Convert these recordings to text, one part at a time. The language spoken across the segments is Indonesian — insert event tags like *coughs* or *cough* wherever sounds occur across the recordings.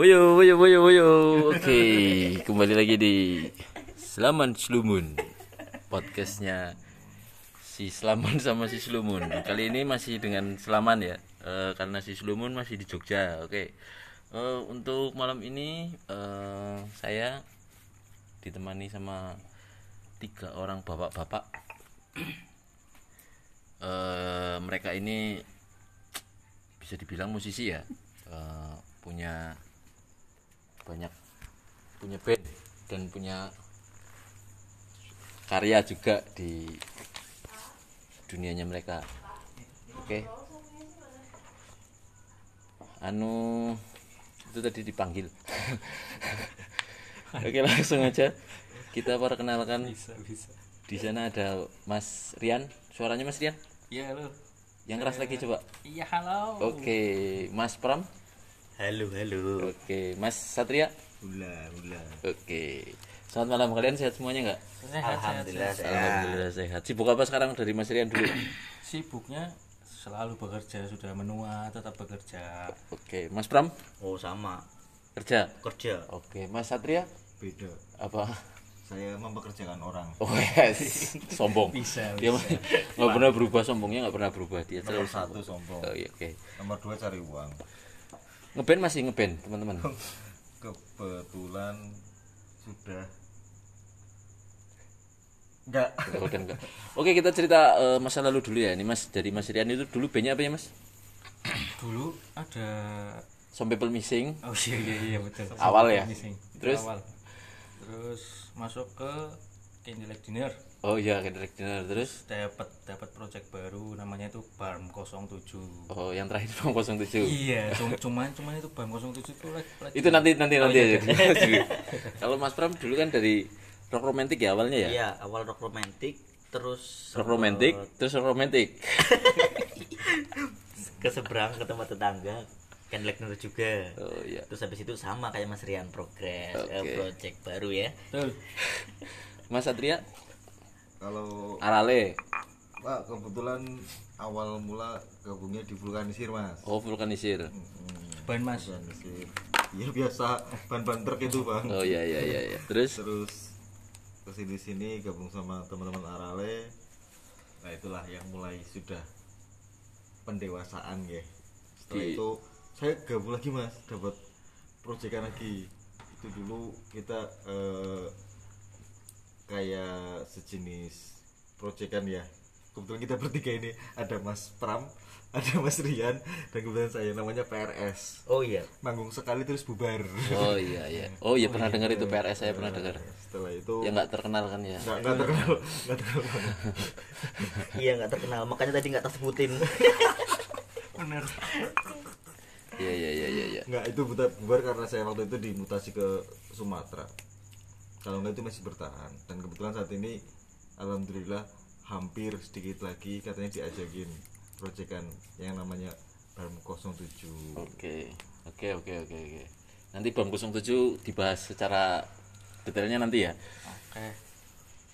Woyo, woyo, woyo, woyo. Oke, kembali lagi di Selaman Slumun podcastnya si Selaman sama si Slumun. Kali ini masih dengan Selaman ya, Eh, karena si Slumun masih di Jogja. Oke, Eh, untuk malam ini eh, saya ditemani sama tiga orang bapak-bapak. *clears throat* Eh, mereka ini bisa dibilang musisi ya, Eh, punya banyak punya band dan punya karya juga di dunianya mereka. Oke. Anu itu tadi dipanggil. *laughs* Oke langsung aja. Kita perkenalkan. Bisa bisa. Di sana ada Mas Rian. Suaranya Mas Rian? Iya halo. Yang keras lagi coba. Iya halo. Oke Mas Pram Halo, halo. oke Mas Satria Hula, hula. Oke. Selamat malam kalian sehat semuanya nggak? Alhamdulillah sehat. Alhamdulillah sehat. Sibuk apa sekarang dari Mas Rian dulu? *coughs* sibuknya selalu bekerja sudah menua tetap bekerja Oke, Mas Pram Oh, sama. kerja. Kerja. Oke, Mas Satria beda apa? saya mempekerjakan orang Oh yes, sombong. Bisa, Dia nggak pernah berubah sombongnya nggak pernah berubah dia nomor selalu satu sombong. sombong Oh iya, oke. nomor dua cari uang Ngeband masih ngeband teman-teman. *laughs* kebetulan sudah enggak Oh, udah enggak. Oke, kita cerita eh, masa lalu dulu ya. Ini Mas dari Mas Rian itu dulu bandnya apa ya Mas? *clears throat* dulu ada Some People Missing. oh iya iya iya betul Awal ya? Missing. Terus? awal terus masuk ke Candlelight Dinner Oh iya, Kendrick Dinner. Terus dapat dapat project baru namanya itu Barm 07 oh yang terakhir 07. iya cum- cuman cuman itu Barm 07 itu lagi, lagi itu nanti nanti Oh, nanti iya, aja *laughs* kalau Mas Pram dulu kan dari rock romantik ya awalnya ya Iya, awal rock romantik terus rock romantik terus rock romantik *laughs* ke seberang ke tempat tetangga kan Legner juga. oh iya Terus habis itu sama kayak Mas Rian progres eh, Oke. project baru ya. betul *laughs* Mas Satria kalau Arale. Pak kebetulan awal mula gabungnya di vulkanisir mas. Oh vulkanisir. Ban mas. Vulkanisir. Ya biasa. Ban-ban truk itu bang. Oh iya iya iya, iya. terus? Terus ke sini sini gabung sama teman-teman Arale. Nah itulah yang mulai sudah pendewasaan ya. Setelah Di- itu saya gabung lagi mas. Dapat proyekan lagi. Itu dulu kita eh, kayak sejenis proyekan ya. Kebetulan kita bertiga ini ada Mas Pram *laughs* ada Mas Rian dan kebetulan saya namanya PRS Oh iya. manggung sekali terus bubar. Oh iya iya. *laughs* Oh iya pernah dengar itu PRS saya pernah dengar. Setelah itu ya nggak terkenal kan ya? Nggak nggak terkenal. *laughs* Nggak terkenal. Iya nggak terkenal, makanya tadi nggak tersebutin. bener. Iya iya iya iya iya. nggak itu bubar karena saya waktu itu dimutasi ke Sumatera kalau nggak itu masih bertahan. Dan kebetulan saat ini alhamdulillah hampir sedikit lagi katanya diajakin proyekan yang namanya Barm 07 oke oke oke oke oke. Nanti bang 07 dibahas secara detailnya nanti ya. Oke.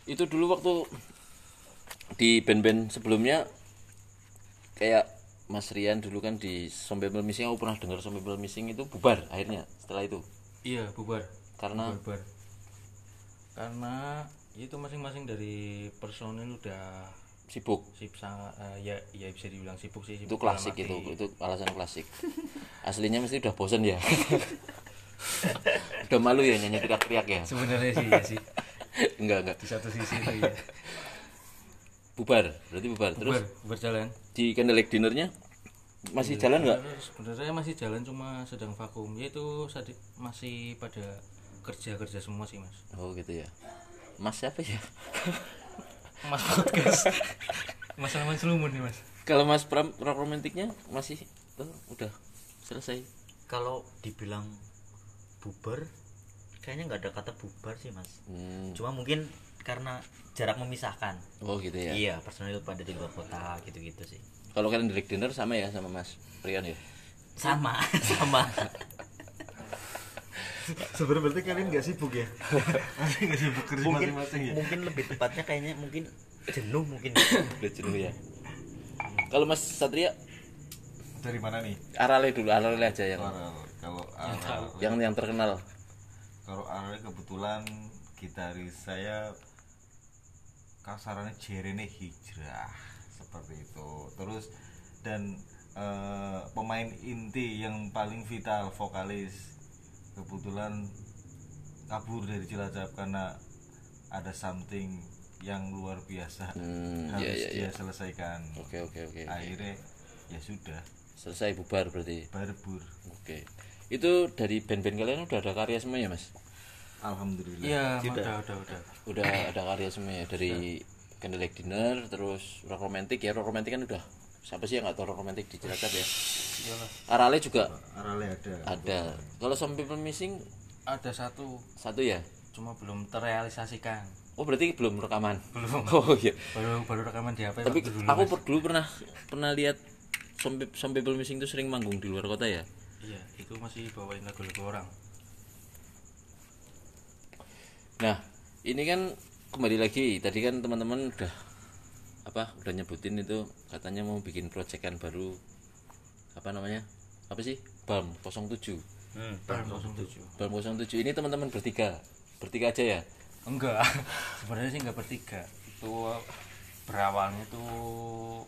Itu dulu waktu di band-band sebelumnya kayak Mas Rian dulu kan di Sombebel Missing aku pernah dengar Sombebel Missing itu bubar akhirnya setelah itu. Iya bubar. Karena bubar karena itu masing-masing dari personil udah sibuk. Sip sangat eh, ya ya bisa dibilang sibuk sih itu sibuk klasik dalam itu itu alasan klasik. *laughs* Aslinya mesti udah bosen ya. *laughs* Udah malu ya nyanyi teriak-teriak ya? Sebenarnya sih ya sih. *laughs* Enggak enggak. Di satu sisi itu ya bubar berarti bubar. Terus bubar berjalan di candlelight dinnernya masih jalan nggak sebenarnya masih jalan cuma sedang vakum. Yaitu masih pada kerja kerja semua sih mas oh gitu ya mas siapa ya *laughs* mas podcast mas Salman Selumun nih mas kalau mas Pram rock romantiknya masih oh, udah selesai Kalau dibilang bubar, kayaknya nggak ada kata bubar sih mas. Hmm. Cuma mungkin karena jarak memisahkan. oh gitu ya Iya, personil pada di luar kota gitu-gitu sih. kalau kalian direct dinner sama ya sama mas Rian ya Sama, *laughs* sama. Sebenarnya berarti kalian nggak sibuk ya? *laughs* Nggak sibuk kerja mungkin masing-masing ya? mungkin lebih tepatnya kayaknya mungkin jenuh mungkin udah jenuh ya. Kalau mas Satria? Dari mana nih? Arale dulu Arale aja yang Kalau- kalau Aral yang yang terkenal. Kalau Aral kebetulan gitaris saya kasarannya Jerene Hijrah seperti itu. Terus dan eh, pemain inti yang paling vital vokalis kebetulan kabur dari Cilacap karena ada something yang luar biasa. Hmm, harus iya, iya, dia iya. selesaikan. Oke oke oke akhirnya ya sudah. Selesai bubar berarti? Barbur. Oke. Itu dari band-band kalian udah ada karya semua ya mas? Alhamdulillah. Iya udah udah udah. Udah ada karya semua ya dari Candlelight Dinner terus rock romantic. Ya rock romantic kan udah siapa sih yang nggak tahu rock romantic di Cilacap ya. Arale juga. Arale ada. Ada. Kalau Some People Missing? Ada satu. Satu ya? Cuma belum terrealisasikan. Oh berarti belum rekaman? Belum. *laughs* oh iya. Baru baru rekaman di HP tapi dulu, aku Mas. per- dulu pernah pernah lihat Pe- Some People Missing itu sering manggung di luar kota ya? Iya itu masih bawain lagu-lagu orang. Nah, ini kan kembali lagi. Tadi kan teman-teman udah apa udah nyebutin itu katanya mau bikin proyekan baru apa namanya? Apa sih? BAM 07. Hmm, tahun 07 BAM 07 ini teman-teman bertiga. Bertiga aja ya? enggak *laughs* sebenarnya sih enggak bertiga itu berawalnya tuh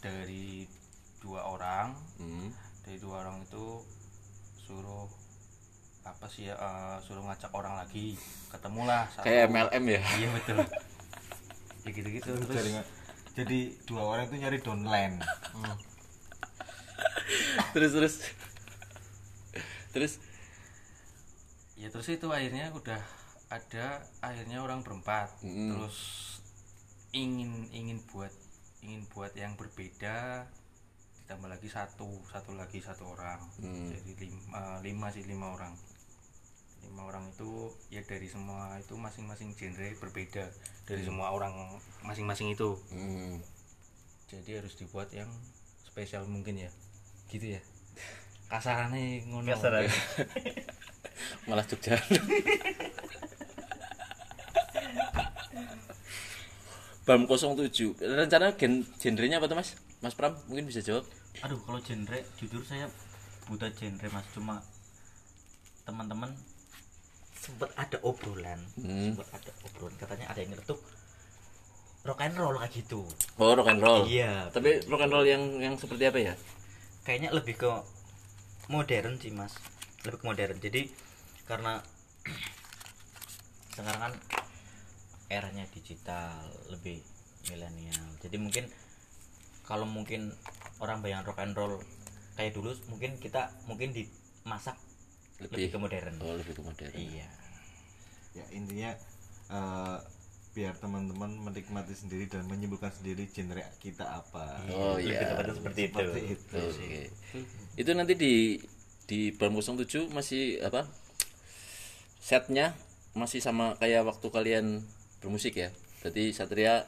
dari dua orang Hmm. dari dua orang itu suruh apa sih ya eh, suruh ngajak orang lagi ketemulah satu Kayak MLM ya. iya betul *laughs* ya gitu gitu terus Jaringan. jadi dua orang itu nyari downline hmm, terus terus. Terus ya terus itu akhirnya udah ada akhirnya orang berempat Mm. terus ingin ingin buat ingin buat yang berbeda ditambah lagi satu satu lagi satu orang Hmm. jadi lima, lima sih lima orang lima orang itu ya dari semua itu masing-masing genre berbeda dari semua orang masing-masing itu hmm, jadi harus dibuat yang spesial mungkin ya gitu ya kasarannya ngono Kasaran. *laughs* malah Jogja. BAM 07. Rencana gen genrenya apa tuh Mas? Mas Pram mungkin bisa jawab. aduh kalau genre jujur saya buta genre mas cuma teman-teman sempat ada obrolan. Hmm. sempat ada obrolan. Katanya ada yang ngetuk rock and roll kayak gitu. Oh, rock and roll. Iya, Tapi rock and roll yang yang seperti apa ya? kayaknya lebih ke modern sih mas. Lebih ke modern. Jadi karena *clears throat* sekarang kan eranya digital lebih milenial. Jadi mungkin kalau mungkin orang bayang rock and roll kayak dulu mungkin kita mungkin dimasak lebih, Lebih. ke modern Oh, lebih ke modern. iya ya intinya eh, biar teman-teman menikmati sendiri dan menyimpulkan sendiri genre kita apa Oh lebih iya. tepatnya seperti itu seperti itu Oke. Itu nanti di di BAM 07 masih apa? Setnya masih sama kayak waktu kalian bermusik ya. Berarti Satria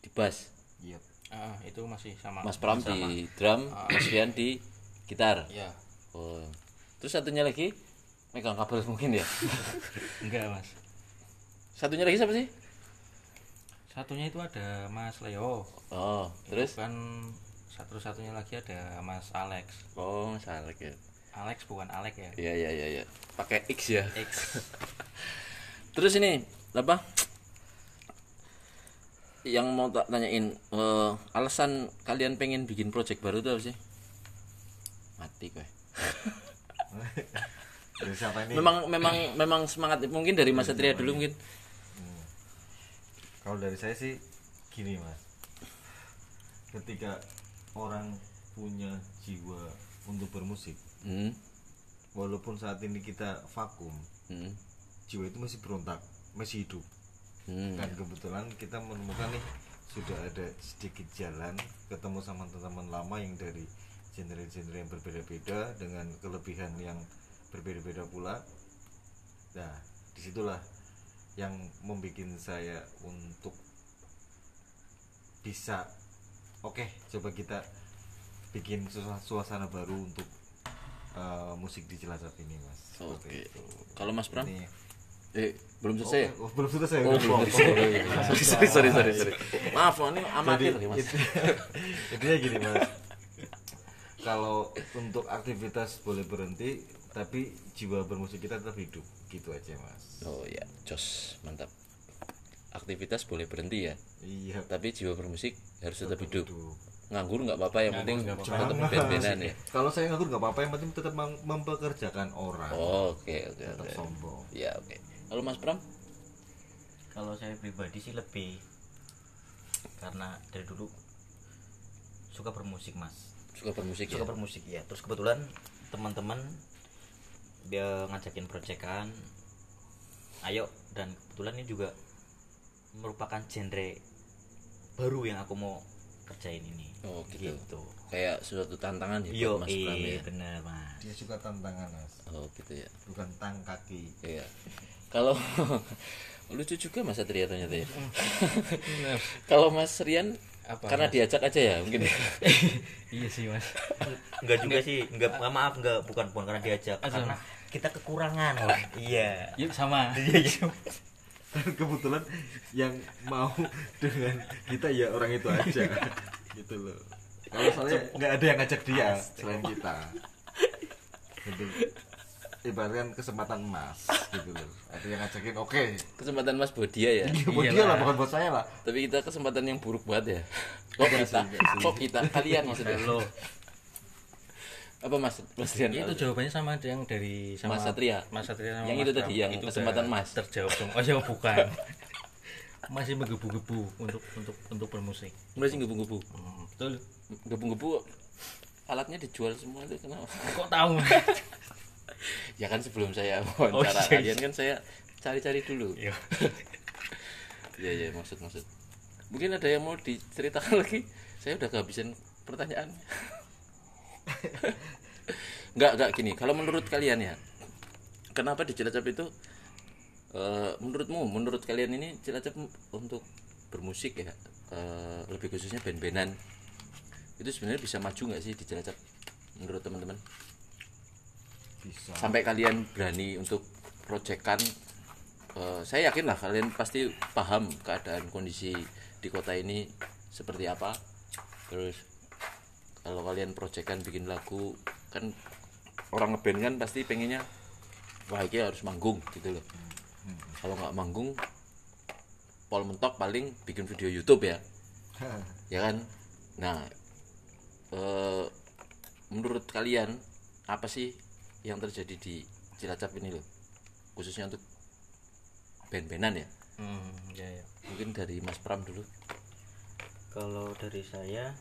di bass, Yep. Ah, itu masih sama Mas Pram di drum, Mas Rian di gitar. ya Oh. Terus satunya lagi megang kabel mungkin ya. *laughs* enggak mas Satunya lagi siapa sih? satunya itu ada Mas Leo Oh, terus kan satu satunya lagi ada Mas Alex oh, salah ya. Alex bukan Alex ya Iya iya iya iya. Pakai X ya. X *laughs* Terus ini apa? Yang mau tak tanyain eh, alasan kalian pengen bikin project baru tuh apa sih? Mati kowe. *laughs* *laughs* Dari siapa ini Memang memang memang semangat mungkin dari Mas Satria dulu mungkin. kalau dari saya sih gini mas ketika orang punya jiwa untuk bermusik Hmm. walaupun saat ini kita vakum Hmm. jiwa itu masih berontak masih hidup Hmm. dan kebetulan kita menemukan nih sudah ada sedikit jalan ketemu sama teman-teman lama yang dari genre-genre yang berbeda-beda dengan kelebihan yang berbeda-beda pula nah di situlah yang membuat saya untuk bisa oke coba kita bikin suas- suasana baru untuk uh, musik di Cilacap ini mas Oke. itu. Kalau Mas Pram? Ini- Eh, belum selesai ya? Oh, belum selesai. Oh, belum kok. selesai. Oh, iya. *laughs* sorry, sorry, sorry, sorry. Maaf, ini amatir nih, Mas. *laughs* intinya gini mas kalau untuk aktivitas boleh berhenti tapi jiwa bermusik kita tetap hidup. Gitu aja mas. Oh ya jos mantap. Aktivitas boleh berhenti ya. Iya. Tapi jiwa bermusik harus tetap hidup. hidup. nganggur nggak apa-apa yang penting tetap band-bandan ya. *laughs* Kalau saya nganggur nggak apa-apa yang penting tetap mem- mempekerjakan orang. Oh, oke oke tetap oke. sombong. Ya oke. Kalau mas Pram kalau saya pribadi sih lebih karena dari dulu suka bermusik mas suka bermusik ya? suka bermusik ya terus kebetulan teman-teman dia ngajakin proyekan. Ayo dan kebetulan ini juga merupakan genre baru yang aku mau kerjain ini. Oh, gitu. gitu. Kayak suatu tantangan ya yo buat mas Pram ya? bener mas. Dia suka tantangan mas. Oh gitu ya. Bukan tang kaki. Iya. Kalau *laughs* lucu juga Mas Satria ternyata ya. Kalau Mas Rian Apa, karena diajak aja ya mungkin. ya? *laughs* iya sih mas. Enggak juga sih enggak enggak, maaf enggak bukan bukan karena diajak karena kita kekurangan. Iya. Yuk sama. Dan *laughs* *laughs* kebetulan yang mau dengan kita ya orang itu aja. Gitu loh. Kalau soalnya nggak ada yang ngajak dia selain kita. Gitu ibaratkan kesempatan emas gitu loh ada yang ngajakin oke Kesempatan Mas buat dia ya. Iya, buat dia lah bukan buat saya lah Tapi kita kesempatan yang buruk banget ya. *laughs* Kok Enggak kita? sih. Kok kita? Kalian maksudnya. lo Apa Mas Mas Rian? itu jawabannya sama ada yang dari sama Mas Satria. Mas Satria sama Yang Mas itu tadi, yang Itu kesempatan Mas. terjawab dong oh ya bukan *laughs* masih menggebu-gebu untuk untuk untuk bermusik Mulai sih gebu-gebu. Hmm, betul Gebu-gebu alatnya dijual semua itu kenapa? kok tahu *laughs* *laughs* ya kan sebelum saya wawancara Oh, iya, iya. kalian kan saya cari-cari dulu. Iya. Iya *laughs* iya maksud maksud. Mungkin ada yang mau diceritakan lagi? Saya udah kehabisan pertanyaan. *laughs* Enggak enggak gini. Kalau menurut kalian ya, kenapa di Cilacap itu eh, menurutmu menurut kalian ini Cilacap untuk bermusik ya eh, lebih khususnya band-bandan itu sebenarnya bisa maju nggak sih di Cilacap menurut teman-teman? Bisa. Sampai kalian berani untuk proyekan eh, saya yakin lah kalian pasti paham keadaan kondisi di kota ini seperti apa. Terus kalau kalian proyekan bikin lagu kan orang ngeband kan pasti pengennya wah ini harus manggung gitu loh. Kalau nggak manggung Paul mentok paling bikin video YouTube ya. *laughs* Ya kan? Nah eh, menurut kalian apa sih yang terjadi di Cilacap ini loh. Khususnya untuk band-bandan ya. Hmm, ya, ya. mungkin dari Mas Pram dulu. Kalau dari saya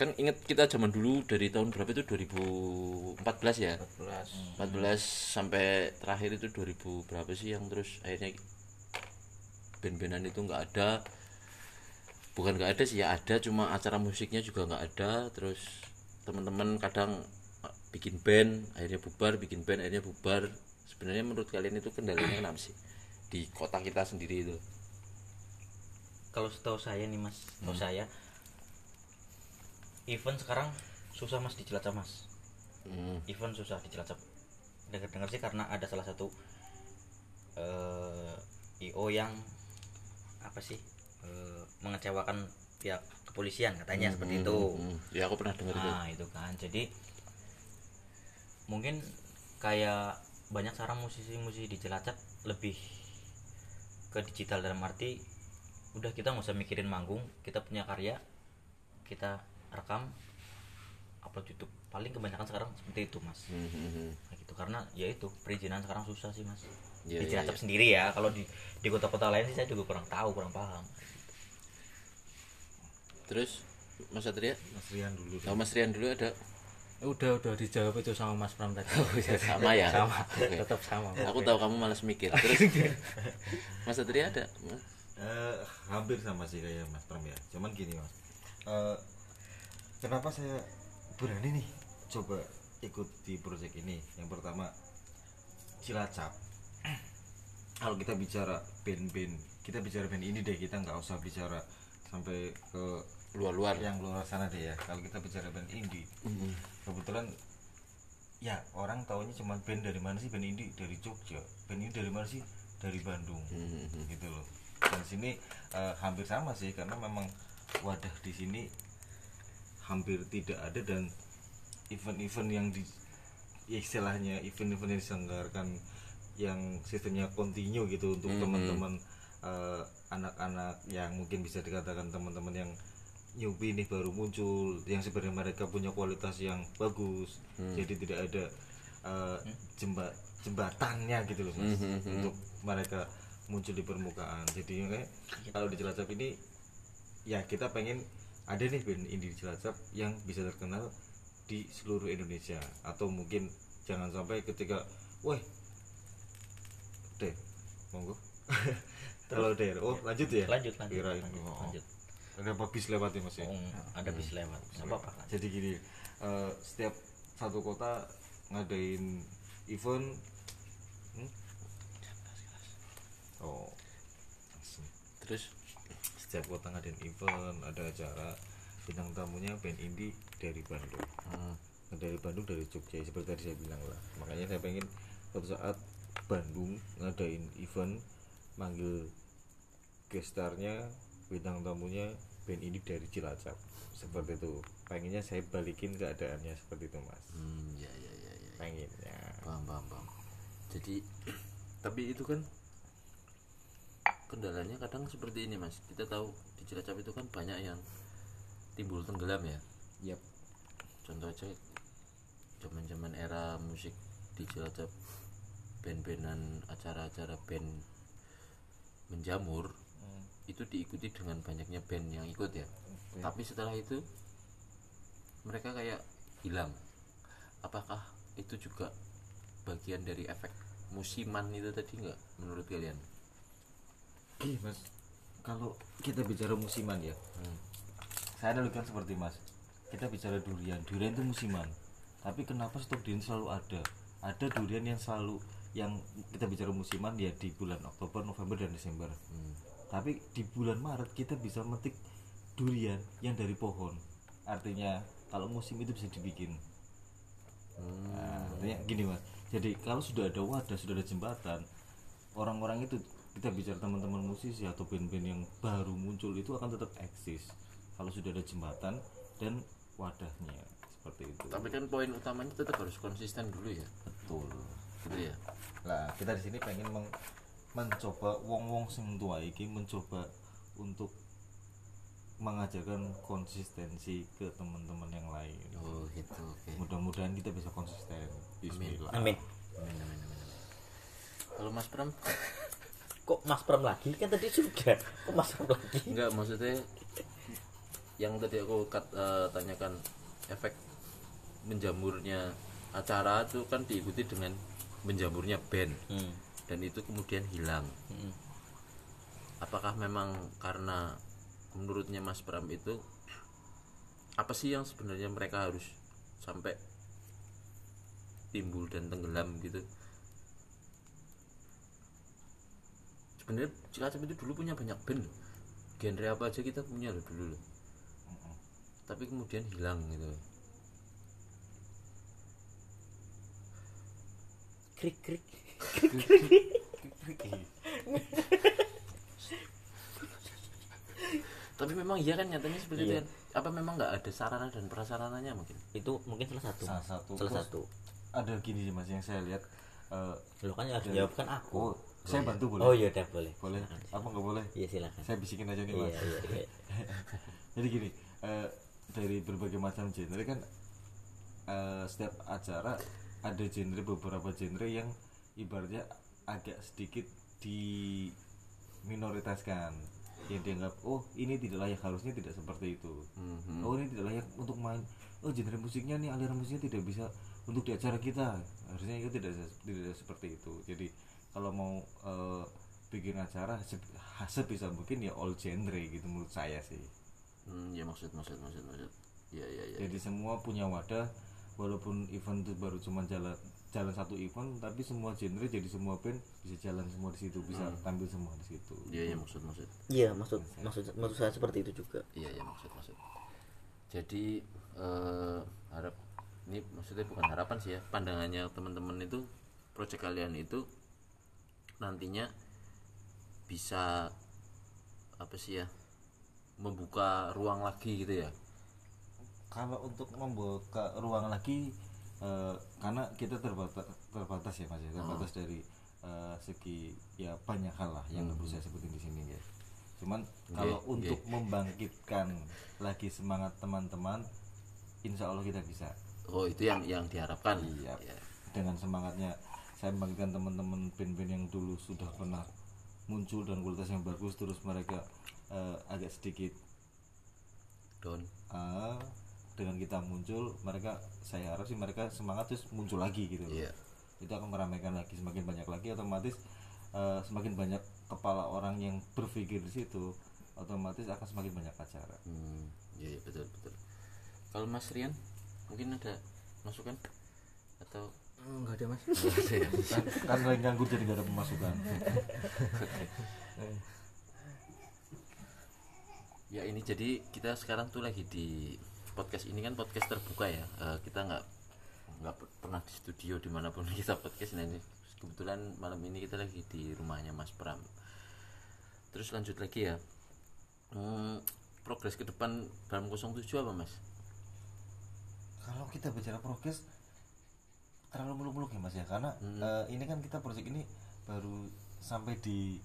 kan inget kita zaman dulu dari tahun berapa itu? 2014 ya? 14 14 sampai terakhir itu 2000 berapa sih yang terus akhirnya band-bandan itu nggak ada? Bukan nggak ada sih ya ada cuma acara musiknya juga nggak ada terus teman-teman kadang eh, bikin band akhirnya bubar bikin band akhirnya bubar. Sebenarnya menurut kalian itu kendalanya kenapa sih? Di kota kita sendiri itu. Kalau setahu saya nih mas setahu saya event sekarang susah mas di Cilacap mas. Hmm, event susah di Cilacap dengar-dengar sih karena ada salah satu eh, io yang apa sih eh, mengecewakan pihak kepolisian katanya seperti itu. hmm, ya aku pernah dengar itu. Nah itu kan. Jadi mungkin kayak banyak sekarang musisi-musisi di Cilacap lebih ke digital dalam arti udah kita nggak usah mikirin manggung kita punya karya kita rekam upload YouTube. Paling kebanyakan sekarang seperti itu mas. Hmm, hmm, hmm. Nah, gitu. Karena ya itu perizinan sekarang susah sih mas. Iya, di iya, Cilacap iya. sendiri ya. Kalau di di kota-kota lain sih saya juga kurang tahu kurang paham terus Mas Satria? Mas Rian dulu kalau Mas Rian dulu ada? Udah udah dijawab itu sama Mas Pram tadi *laughs* sama ya? Sama Oke. tetap sama. Aku tahu kamu malas mikir. Terus *laughs* Mas Satria ada? Eh, hampir sama sih kayak Mas Pram ya. Cuman gini mas. Eh, kenapa saya berani nih coba ikut di proyek ini? Yang pertama Cilacap. Kalau kita bicara band-band kita bicara band ini deh kita nggak usah bicara sampai ke luar-luar. Yang luar sana deh ya. Kalau kita bicara band indie Hmm, kebetulan ya orang taunya cuma band dari mana sih? Band indie dari Jogja. Band ini dari mana sih? Dari Bandung. Hmm, hmm. gitu loh. Dan sini eh, hampir sama sih karena memang wadah di sini hampir tidak ada dan event-event yang di ya istilahnya event-event yang diselenggarakan yang sistemnya continue gitu untuk teman-teman eh, anak-anak yang mungkin bisa dikatakan teman-teman yang newbie nih baru muncul yang sebenarnya mereka punya kualitas yang bagus. Jadi tidak ada eh, jemba jembatannya gitu loh mas untuk mereka muncul di permukaan. Jadi kayak kalau di Cilacap ini ya kita pengen ada nih band indie di Cilacap yang bisa terkenal di seluruh Indonesia. Atau mungkin jangan sampai ketika wah deh monggo. *laughs* Kalau deh. Oh lanjut ya? Lanjut lanjut Kirain. lanjut, Oh. lanjut. Ada apa bis lewat ya mas ya? Oh, ada bis lewat. Nggak apa-apa. jadi gini eh, setiap satu kota ngadain event. Hmm? oh terus? Setiap kota ngadain event ada acara. Bintang tamunya band indie dari Bandung. Hmm, Nah, dari Bandung dari Jogja seperti tadi saya bilang lah. Makanya saya pengen suatu saat Bandung ngadain event manggil gestarnya bintang tamunya band ini dari Cilacap. Seperti itu. Pengennya saya balikin keadaannya seperti itu mas. Hmm, ya ya ya ya. Pengennya. Paham paham paham. Jadi *clears throat* tapi itu kan kendalanya kadang seperti ini mas. Kita tahu di Cilacap itu kan banyak yang timbul tenggelam ya. Yap. Contoh aja zaman zaman era musik di Cilacap band-bandan acara-acara band menjamur itu diikuti dengan banyaknya band yang ikut ya. Tapi setelah itu mereka kayak hilang. Apakah itu juga bagian dari efek musiman itu tadi nggak menurut kalian? Ih, mas. Kalau kita bicara musiman ya. Saya analogikan seperti mas. Kita bicara durian. Durian itu musiman. Tapi kenapa stok durian selalu ada? Ada durian yang selalu yang kita bicara musiman ya di bulan Oktober November dan Desember tapi di bulan Maret kita bisa metik durian yang dari pohon. Artinya kalau musim itu bisa dibikin. Nah, artinya gini mas. Jadi kalau sudah ada wadah sudah ada jembatan orang-orang itu kita bicara teman-teman musisi atau band-band yang baru muncul itu akan tetap eksis kalau sudah ada jembatan dan wadahnya seperti itu. Tapi kan poin utamanya tetap harus konsisten dulu ya. Betul. Gitu ya. Lah kita di sini pengen meng- mencoba wong-wong sing tua iki mencoba untuk mengajarkan konsistensi ke teman-teman yang lain. Oh gitu oke. Mudah-mudahan kita bisa konsisten. Bismillah. Amin. Amin, amin, amin, amin. kalau Mas Pram? *laughs* Kok Mas Pram lagi? Kan tadi sudah kok Mas Pram lagi? Enggak maksudnya yang tadi aku kat- eh, tanyakan efek menjamurnya acara itu kan diikuti dengan menjamurnya band. Hmm. Dan itu kemudian hilang. Hmm. apakah memang karena menurutnya Mas Pram itu apa sih yang sebenarnya mereka harus sampai timbul dan tenggelam gitu? Sebenarnya Cilacap itu dulu punya banyak band genre apa aja kita punya loh dulu loh. Tapi kemudian hilang gitu. Krik krik tapi memang iya kan nyatanya seperti itu Iya. kan? Apa memang nggak ada sarana dan prasarananya mungkin? Itu mungkin salah satu. Salah satu. Salah Terus satu. ada gini sih mas yang saya lihat eh, lo kan harus jawab kan aku. Oh saya bantu boleh? Oh iya udah boleh. Boleh? Apa nggak boleh? Iya silakan. Saya bisikin aja nih iya mas iya iya. *laughs* Jadi gini eh, dari berbagai macam genre kan eh, setiap acara ada genre beberapa genre yang ibaratnya agak sedikit di minoritaskan. Yang dianggap oh ini tidak layak harusnya tidak seperti itu. Mhm. oh ini tidak layak untuk main. Oh genre musiknya nih aliran musiknya tidak bisa untuk di acara kita. Harusnya itu tidak tidak seperti itu. Jadi kalau mau eh, bikin acara se- sebisa mungkin ya all genre gitu menurut saya sih. Hmm, ya maksud maksud maksud maksud. Ya ya ya jadi semua punya wadah walaupun event itu baru cuma jalan jalan satu event tapi semua genre jadi semua band bisa jalan semua di situ bisa tampil semua di situ. Iya ya maksud maksud. Iya maksud maksud maksud saya seperti itu juga. Iya ya maksud maksud. Jadi eh, harap ini maksudnya bukan harapan sih ya pandangannya teman-teman itu proyek kalian itu nantinya bisa apa sih ya membuka ruang lagi gitu ya? Kalau untuk membuka ruang lagi eh, karena kita terbatas terbatas ya mas ya. Terbatas dari eh, segi ya banyak hal lah yang perlu saya sebutin di sini ya. Cuman kalau Oke, untuk membangkitkan lagi semangat teman-teman insya Allah kita bisa. Oh itu yang yang diharapkan. Iya. Ya. dengan semangatnya saya membangkitkan teman-teman band-band yang dulu sudah pernah muncul dan kualitasnya bagus terus mereka eh, agak sedikit Don ah, dengan kita muncul mereka saya harap sih mereka semangat terus muncul lagi gitu loh. Iya. itu akan meramaikan lagi semakin banyak lagi otomatis eh, semakin banyak kepala orang yang berpikir di situ otomatis akan semakin banyak acara hmm, iya iya, betul betul kalau Mas Rian mungkin ada masukan atau enggak ada mas Nggak ada ya? *laughs* kan, kan lagi nganggur jadi gak ada pemasukan *laughs* ya ini jadi kita sekarang tuh lagi di podcast ini kan podcast terbuka ya. Eh, kita nggak nggak per- pernah di studio di mana pun *laughs* kita podcast. Nah ini kebetulan malam ini kita lagi di rumahnya Mas Pram. Terus lanjut lagi ya. Hmm, progres ke depan Bram 07 apa Mas? Kalau kita bicara progres terlalu muluk-muluk ya mas ya. Karena Hmm. eh, ini kan kita proyek ini baru sampai di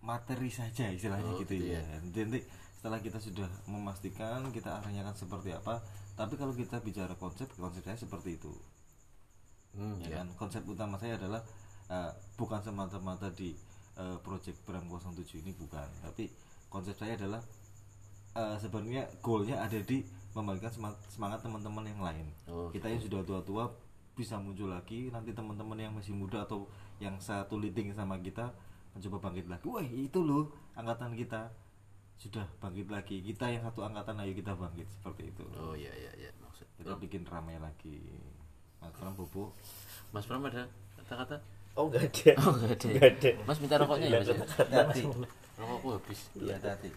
materi saja istilahnya Oh, gitu gitu ya. Jadi setelah kita sudah memastikan kita arahnya kan seperti apa tapi kalau kita bicara konsep konsep saya seperti itu. Hmm, ya ya. kan? Konsep utama saya adalah eh, bukan semata-mata di eh, project Bram 07 ini bukan. Tapi konsep saya adalah eh, sebenarnya goalnya ada di memberikan semangat, semangat teman-teman yang lain. Oh, kita yang sudah tua-tua bisa muncul lagi nanti teman-teman yang masih muda atau yang satu leading sama kita mencoba bangkit lagi. Wah itu loh angkatan kita sudah bangkit lagi. Kita yang satu angkatan ayo kita bangkit. Seperti itu. Oh iya iya iya. Maksud kita bikin ramai lagi. Mas Pram Bobo? Mas Pram ada kata-kata? Oh nggak ada. *laughs* Oh nggak ada, ya? Nggak ada. Mas minta rokoknya ya Mas ya? hati. Rokokku habis. Iya hati.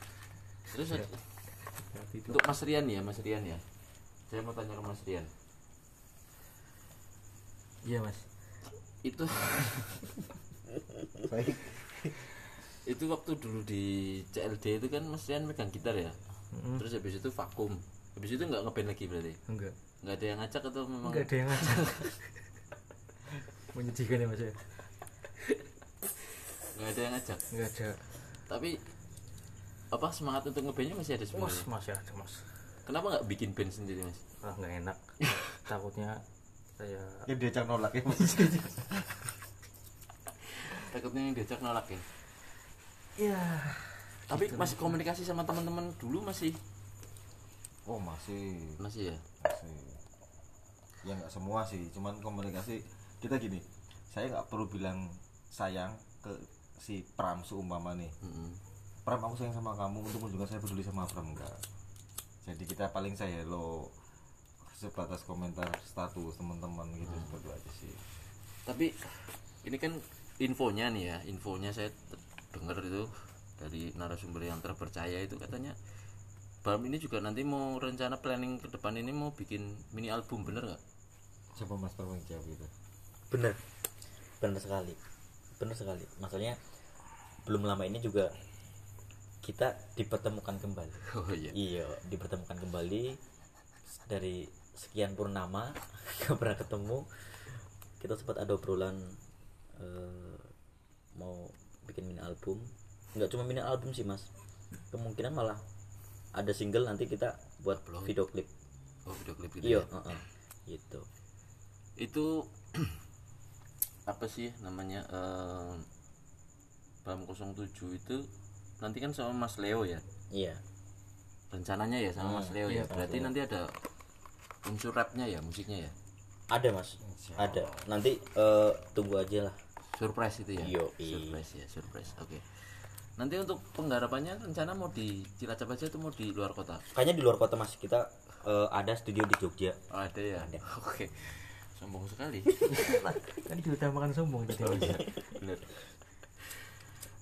Terus untuk Mas Rian ya Mas Rian ya. Saya mau tanya ke Mas Rian. Iya mas. Itu baik itu waktu dulu di CLD itu kan Mas Rian megang gitar ya. Terus habis itu vakum. Habis itu nggak ngeband lagi berarti? Enggak. Nggak ada yang ngajak atau memang enggak ada yang ngajak. *laughs* Menyedihkan ya mas ya? Nggak ada yang ngajak? Enggak ada. Tapi apa semangat untuk ngebandnya masih ada mas sebenarnya masih ada mas. Kenapa nggak bikin band sendiri mas? Ah nggak enak. *laughs* Takutnya saya ya diajak nolak ya mas. Takutnya yang diajak nolak ya ya. Tapi masih komunikasi sama teman-teman dulu masih? Oh masih. Masih ya? Masih. Ya nggak semua sih. Cuman komunikasi kita gini. Saya nggak perlu bilang sayang ke si Pram seumpama nih. Mm-mm. Pram aku sayang sama kamu. Untuk menunjukkan saya peduli sama Pram enggak jadi kita paling saya lo sebatas komentar status teman-teman gitu seperti itu aja sih. Tapi ini kan infonya nih ya. Infonya saya dengar itu dari narasumber yang terpercaya itu katanya Bram ini juga nanti mau rencana planning ke depan ini mau bikin mini album bener nggak? Coba Mas Pram yang jawab itu? Benar benar sekali. Benar sekali. Maksudnya belum lama ini juga kita dipertemukan kembali. *laughs* Oh iya. Iya dipertemukan kembali. Dari sekian purnama *laughs* gak pernah ketemu. Kita sempat ada obrolan eh, mau bikin mini album. Nggak cuma mini album sih mas. Kemungkinan malah ada single nanti kita buat video klip. Oh video klip gitu iya ya? heeh. gitu. Itu *clears throat* apa sih namanya eh Bram 07 itu nanti kan sama Mas Leo ya? Iya. Rencananya ya sama Mas Leo ya? berarti nanti ada unsur rapnya ya musiknya ya? Ada mas. Ada. Nanti eh, tunggu aja lah surprise itu ya? Yoi. surprise ya surprise. Oke. Nanti untuk penggarapannya rencana mau di Cilacap aja atau mau di luar kota? Kayaknya di luar kota mas. Kita eh, ada studio di Jogja. Oh, ada ya? *laughs* Oke. Sombong sekali. *laughs* Kan diutamakan sombong tadi mas bener.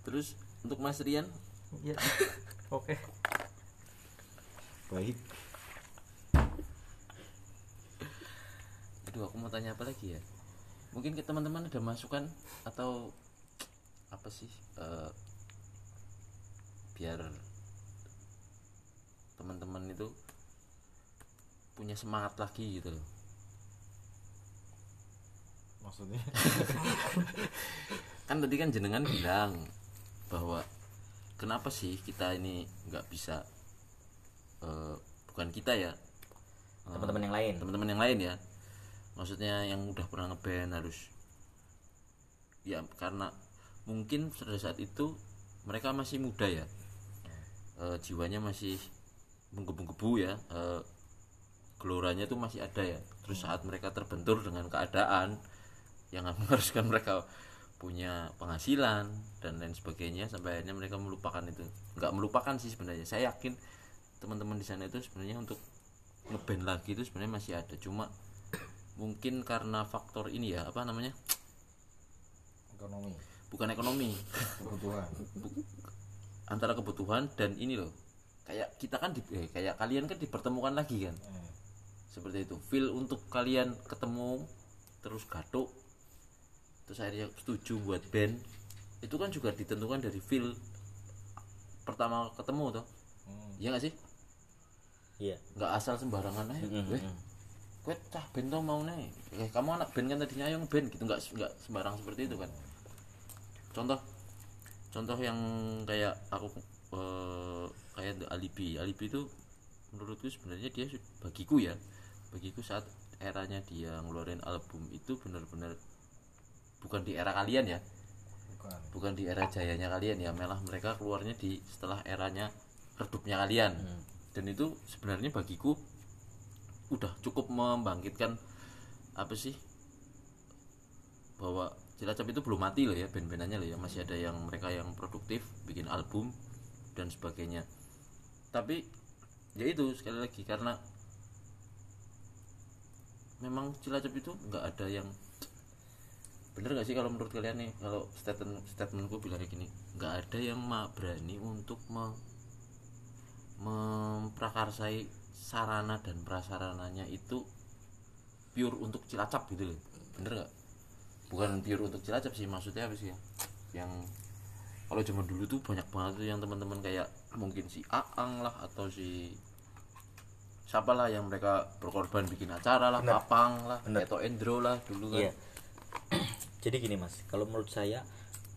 Terus untuk Mas Rian? Ya *laughs* oke. Baik. Aduh aku mau tanya apa lagi ya mungkin ke teman-teman ada masukan atau apa sih eh, biar teman-teman itu punya semangat lagi gitu loh. Maksudnya? *laughs* Kan tadi kan jenengan bilang bahwa kenapa sih kita ini nggak bisa eh, bukan kita ya teman-teman yang lain. teman-teman yang lain ya maksudnya yang udah pernah ngeband harus ya karena mungkin pada saat itu mereka masih muda ya. Eh, jiwanya masih menggebu-gebu ya. Eh, geloranya tuh masih ada ya. Terus saat mereka terbentur dengan keadaan yang *laughs* mengharuskan mereka punya penghasilan dan lain sebagainya sampai akhirnya mereka melupakan itu. Nggak melupakan sih sebenarnya. Saya yakin teman-teman di sana itu sebenarnya untuk ngeband lagi itu sebenarnya masih ada. Cuma mungkin karena faktor ini ya apa namanya? Ekonomi. Bukan ekonomi. Kebutuhan. Antara kebutuhan dan ini loh. Kayak kita kan di, eh, kayak kalian kan dipertemukan lagi kan? Eh, seperti itu. Feel untuk kalian ketemu terus gatuk terus akhirnya setuju buat band itu kan juga ditentukan dari feel pertama ketemu toh. Hmm. iya gak sih? Iya. Nggak asal sembarangan aja. Mm, weh mm. Gue cah band toh mau nih eh, kamu anak band kan tadinya ayo band gitu nggak nggak sembarang seperti itu kan. Contoh contoh yang kayak aku eh, kayak The alibi. Alibi itu menurutku sebenarnya dia bagiku ya. Bagiku saat eranya dia ngeluarin album itu benar-benar bukan di era kalian ya. Bukan. Bukan di era jayanya kalian ya malah mereka keluarnya di setelah eranya redupnya kalian. Dan itu sebenarnya bagiku udah cukup membangkitkan apa sih bahwa Cilacap itu belum mati loh ya band-bandannya loh ya. Masih ada yang mereka yang produktif bikin album dan sebagainya. Tapi ya itu sekali lagi karena memang Cilacap itu nggak ada yang bener gak sih kalau menurut kalian nih kalau statement statementku bilangnya gini nggak ada yang berani untuk me, memprakarsai sarana dan prasarananya itu pure untuk cilacap gitu loh. Bener gak bukan pure untuk cilacap sih maksudnya apa sih ya? Yang kalau zaman dulu tuh banyak banget tuh yang teman-teman kayak mungkin si Aang lah atau si siapa lah yang mereka berkorban bikin acara lah Papang lah atau Endro lah dulu kan. Iya. *clears throat* Jadi gini mas, kalau menurut saya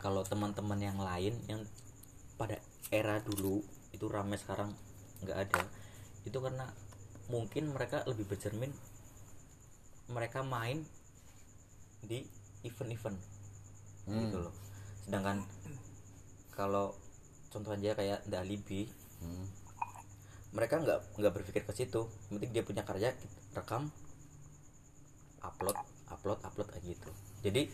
kalau teman-teman yang lain yang pada era dulu itu ramai sekarang nggak ada, itu karena mungkin mereka lebih bercermin mereka main di event-event gitu loh. Sedangkan kalau contoh aja kayak The Alibi, Hmm. mereka nggak nggak berpikir ke situ. Penting dia punya karya rekam, upload, upload, upload aja gitu. Jadi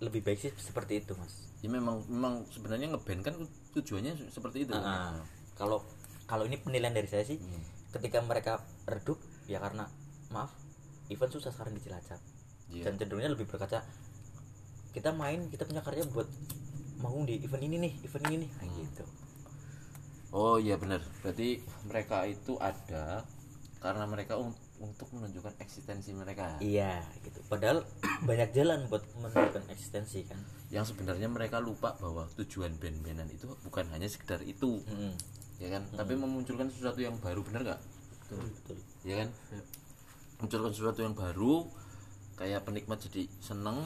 lebih baik sih seperti itu mas. ya memang memang sebenarnya ngeband kan tujuannya se- seperti itu Ah, kalau kalau ini penilaian dari saya sih, Hmm. ketika mereka redup ya karena maaf event susah sekarang di Cilacap. Iya. dan cenderungnya lebih berkaca kita main kita punya karya buat mau di event ini nih event ini nih kayak gitu. Oh iya benar. Berarti mereka itu ada karena mereka un- untuk menunjukkan eksistensi mereka. Iya gitu. Padahal *clears throat* banyak jalan buat menunjukkan eksistensi kan? Yang sebenarnya mereka lupa bahwa tujuan band-bandan itu bukan hanya sekedar itu. Mm-mm. Ya kan? Tapi memunculkan sesuatu yang baru benar gak betul betul. Ya kan? Munculkan sesuatu yang baru kayak penikmat jadi seneng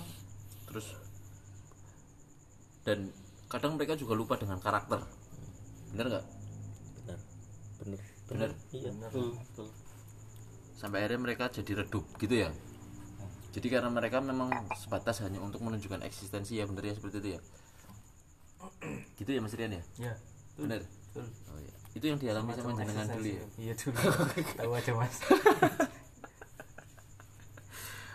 terus dan kadang mereka juga lupa dengan karakter. Bener nggak? Benar. Benar. Benar. iya. Sampai akhirnya mereka jadi redup gitu ya? Jadi karena mereka memang sebatas hanya untuk menunjukkan eksistensi ya bener ya seperti itu ya? Gitu ya Mas Rian ya? Ya bener betul. Itu yang dialami sama jenengan dulu ya iya dulu *laughs* tahu aja mas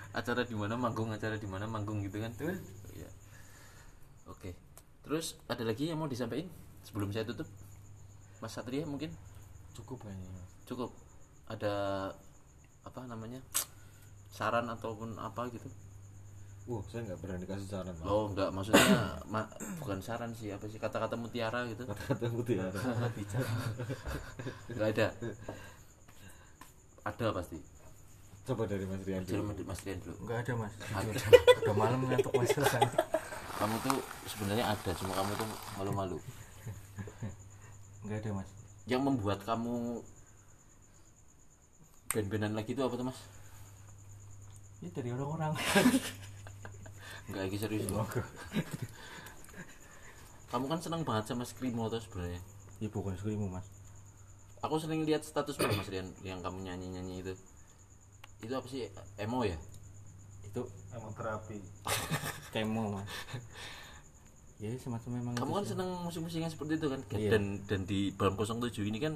acara di mana manggung acara di mana manggung gitu kan betul Iya. Oke. Terus ada lagi yang mau disampaikan sebelum saya tutup? Mas Satria mungkin cukup kayaknya cukup. Ada apa namanya? Saran ataupun apa gitu? Wah, saya nggak berani kasih saran Pak. Oh, enggak maksudnya *coughs* ma- bukan saran sih, apa sih kata-kata mutiara gitu. kata mutiara *laughs* Enggak ada. Ada pasti. coba dari Mas Rian Coba dulu Mas Rian dulu. nggak ada mas jujur udah malam ngantuk mas rasanya *laughs* Kamu tuh sebenarnya ada, cuma kamu tuh malu-malu. nggak ada mas Yang membuat kamu band-bandan lagi itu apa tuh mas ya dari orang-orang *laughs* Enggak lagi serius loh. *laughs* Kamu kan seneng banget sama Screamo tuh sebenarnya. ya bukan skrimu mas Aku sering lihat status Mas Rian yang kamu nyanyi-nyanyi itu. Itu apa sih? Emo ya? itu emang terapi *laughs* kemo mas ya semacam memang Kamu kan seneng musik-musik yang seperti itu kan? Iya. Dan dan di Balam 07 ini kan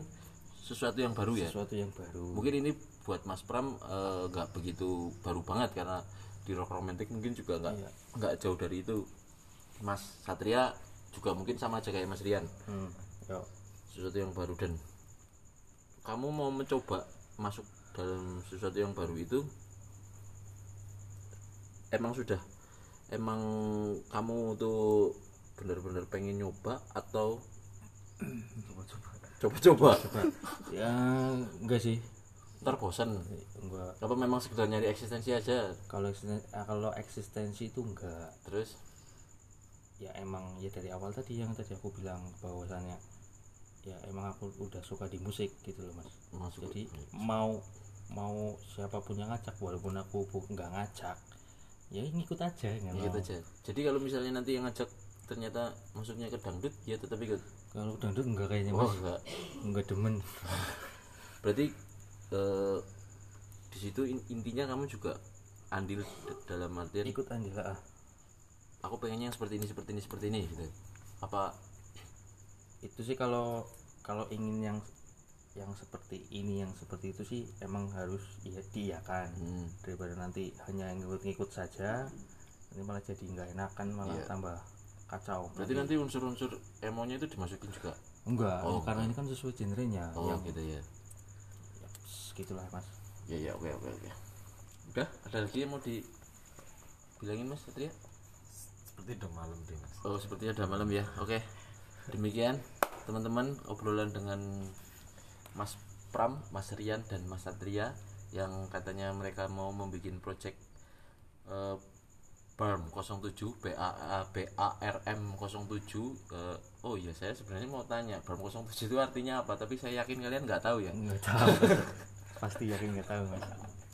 sesuatu yang baru ya. sesuatu yang baru Mungkin ini buat Mas Pram eh, nggak begitu baru banget karena di rock romantik mungkin juga nggak Iya. nggak jauh dari itu. Mas Satria juga mungkin sama aja kayak Mas Rian. hmm. yo. sesuatu yang baru dan kamu mau mencoba masuk dalam sesuatu yang baru itu emang sudah emang kamu tuh benar-benar pengen nyoba atau *clears throat* coba-coba ya enggak sih ntar bosan enggak apa memang sekedar nyari eksistensi aja? Kalau eksisten- ah, kalau eksistensi itu enggak terus? Ya emang ya dari awal tadi yang tadi aku bilang bahwasannya ya emang aku udah suka di musik gitu loh mas. Masuk jadi mau mau siapa pun yang ngajak walaupun aku nggak ngajak ya ngikut aja gitu mau. aja. Jadi kalau misalnya nanti yang ngajak ternyata masuknya ke dangdut ya tetap ikut? Kalau dangdut enggak kayaknya oh mas. enggak enggak demen. Berarti eh, di situ in- intinya kamu juga andil d- dalam artian ikut aja lah aku pengennya yang seperti ini seperti ini seperti ini gitu. Apa itu sih kalau kalau ingin yang yang seperti ini yang seperti itu sih emang harus ya diiakan. Hmm, daripada nanti hanya ngikut-ngikut saja nanti malah jadi nggak enakan malah Iya. tambah kacau. Berarti nanti unsur-unsur emonya itu dimasukin juga? Enggak. Oh, karena ini kan sesuai genrenya. Oh yang gitu ya ya, gitulah mas. Ya ya oke oke oke. Udah ada lagi yang mau dibilangin mas Satria? Seperti udah malam deh mas. Oh sepertinya udah malam ya oke. Demikian teman-teman obrolan dengan Mas Pram, Mas Rian dan Mas Satria yang katanya mereka mau membuat project eh, BARM 07 B A A B A R M 07 eh, oh iya saya sebenarnya mau tanya BARM 07 itu artinya apa? Tapi saya yakin kalian nggak tahu ya. Nggak tahu *laughs* pasti yakin nggak tahu mas.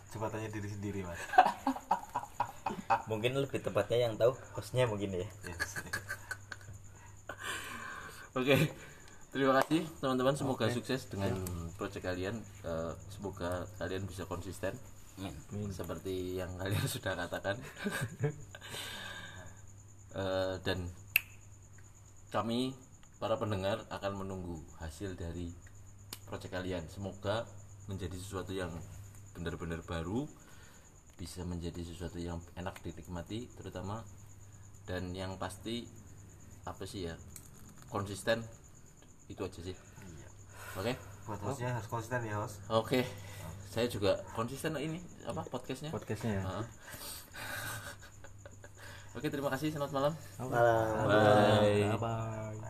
Coba tanya diri sendiri mas. Mungkin lebih tepatnya yang tahu hostnya mungkin ya. Oke, terima kasih teman-teman. Semoga sukses dengan project kalian. Eh, semoga kalian bisa konsisten. Seperti yang kalian *laughs* sudah katakan. Eh, dan kami para pendengar akan menunggu hasil dari project kalian. Semoga menjadi sesuatu yang benar-benar baru, bisa menjadi sesuatu yang enak dinikmati, terutama. Dan yang pasti apa sih ya konsisten itu aja sih. Oke? Buat hostnya harus konsisten ya host. Oke. Saya juga konsisten ini apa podcastnya? Podcastnya ya? Heeh. oke terima kasih selamat malam. Malam. bye. Bye.